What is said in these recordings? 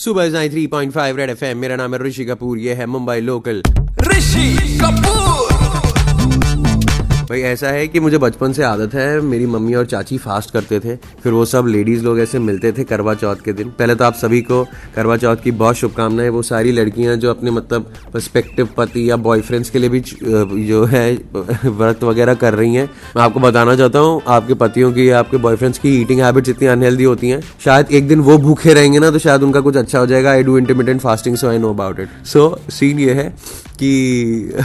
सुबह three point five Red FM. मेरा नाम है ऋषि कपूर, ये है मुंबई लोकल। ऋषि कपूर। भाई, ऐसा है कि मुझे बचपन से आदत है, मेरी मम्मी और चाची फास्ट करते थे, फिर वो सब लेडीज़ लोग ऐसे मिलते थे करवा चौथ के दिन। पहले तो आप सभी को करवा चौथ की बहुत शुभकामनाएँ, वो सारी लड़कियाँ जो अपने मतलब पर्सपेक्टिव पति या बॉयफ्रेंड्स के लिए भी जो है, व्रत वगैरह कर रही हैं। मैं आपको बताना चाहता हूँ, आपके पतियों की, आपके बॉयफ्रेंड्स की ईटिंग हैबिट्स इतनी अनहेल्दी होती हैं। शायद एक दिन वो भूखे रहेंगे ना तो शायद उनका कुछ अच्छा हो जाएगा। I do intermittent fasting so I know about it so scene ये है कि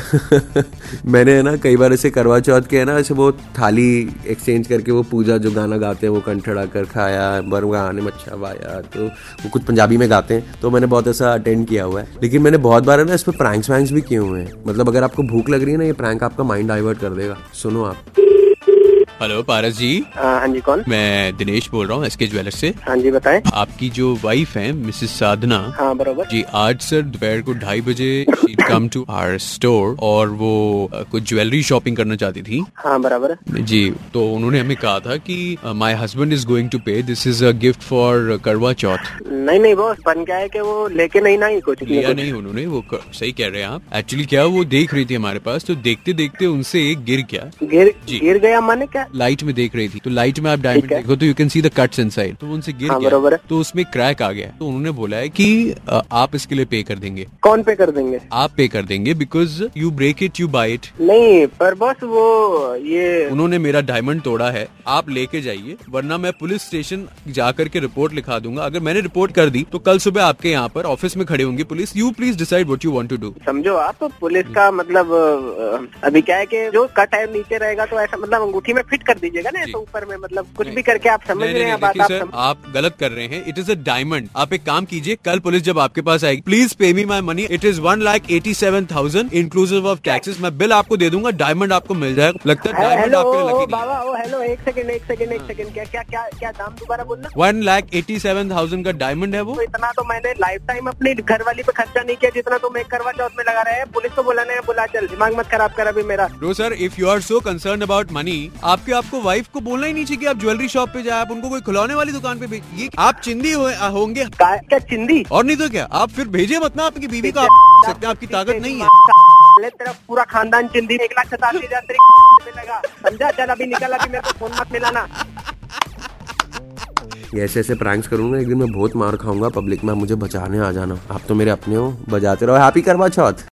मैंने ना, कई बार ऐसे करवा चौथ के, है ना, ऐसे वो थाली एक्सचेंज करके वो पूजा जो गाना गाते हैं, वो कंठड़ा कर खाया बर गाने मच्छा वाया तो वो कुछ पंजाबी में गाते हैं तो मैंने बहुत ऐसा अटेंड किया हुआ है। लेकिन मैंने बहुत बार, है ना, इस पर प्रैंक्स वैंक्स भी किए हुए हैं। मतलब अगर आपको भूख लग रही है ना, ये प्रैंक आपका माइंड डाइवर्ट कर देगा। सुनो आप। हेलो पारस जी हाँ जी कौन? मैं दिनेश बोल रहा हूँ एसके ज्वेलर्स से। हाँ जी बताएँ। आपकी जो वाइफ है मिसेस साधना हाँ बरोबर। जी आज सर दोपहर को ढाई बजे कम टू आर स्टोर और वो कुछ ज्वेलरी शॉपिंग करना चाहती थी। हाँ बराबर। जी तो उन्होंने हमें कहा था कि my husband is going to pay this is a gift for Karva Chauth नहीं नहीं वो बन क्या है कि वो लेके नहीं ना ही कुछ लिया नहीं उन्होंने वो क- सही कह रहे हैं आप। एक्चुअली क्या वो देख रही थी हमारे पास? तो देखते देखते उनसे एक गिर गया। गिर गिर गया माने क्या? लाइट में देख रही थी। तो लाइट में आप डायमंड देखो तो you can see the cuts inside तो उनसे गिर हाँ, गया। तो उसमें क्रैक आ गया। तो उन्होंने बोला है कि आप इसके लिए पे कर देंगे। कौन पे कर देंगे? आप पे कर देंगे because you break it you buy it नहीं पर बॉस वो ये उन्होंने मेरा डायमंड तोड़ा है। आप लेके जाइए वरना मैं पुलिस स्टेशन जाकर के रिपोर्ट लिखा दूँगा। अगर मैंने रिपोर्ट कर दी तो कल सुबह आपके यहाँ पर ऑफ़िस में खड़े होंगे police. You please decide what you want to do समझो आप पुलिस का मतलब अभी क्या है कि जो कट है नीचे रहेगा तो ऐसा मतलब अंगूठी में फिट कर दीजिएगा ना। ऐसा ऊपर में मतलब कुछ भी करके आप समझ रहे हैं बात आप आप गलत कर रहे हैं। इट इज़ अ डायमंड आप एक काम कीजिए कल पुलिस जब आपके पास आएगी please pay me my money it is one lakh eighty seven thousand inclusive of taxes मैं बिल आपको दे दूँगा डायमंड आपको मिल जाएगा। लगता है डायमंड आपके बाबा ओ हेलो एक सेकंड एक सेकंड एक सेकंड क्या क्या क्या क्या दाम दोबारा बोलना? One lakh eighty seven thousand का डायमंड है वो। इतना तो मैंने लाइफ टाइम अपने घर वाली पे खर्चा नहीं किया जितना तो मैं करवा चौथ में लगा रहे हैं। पुलिस को बुलाने हैं बुला चल। दिमाग मत खराब कर अभी मेरा। Sir if you are so concern about money आपके आपको वाइफ को बोलना ही नहीं चाहिए कि आप ज्वेलरी शॉप पे जाए आप उनको कोई खिलौने वाली दुकान पे भेजिए आप चिंदी हुए- होंगे। क्या चिंदी? और नहीं तो क्या? आप फिर भेजे मत ना आपकी बीवी को आप सकते आपकी ताकत नहीं है। तेरा पूरा खानदान चिंदी एक लाख सतासी हज़ार समझा? चल अभी निकल अभी मेरे को फ़ोन मत मिलाना। ये ऐसे ऐसे प्रैंक्स करूँगा एक दिन मैं बहुत मार खाऊँगा पब्लिक में मुझे बचाने आ जाना। आप तो मेरे अपने हो बजाते रहो। हैप्पी करवा चौथ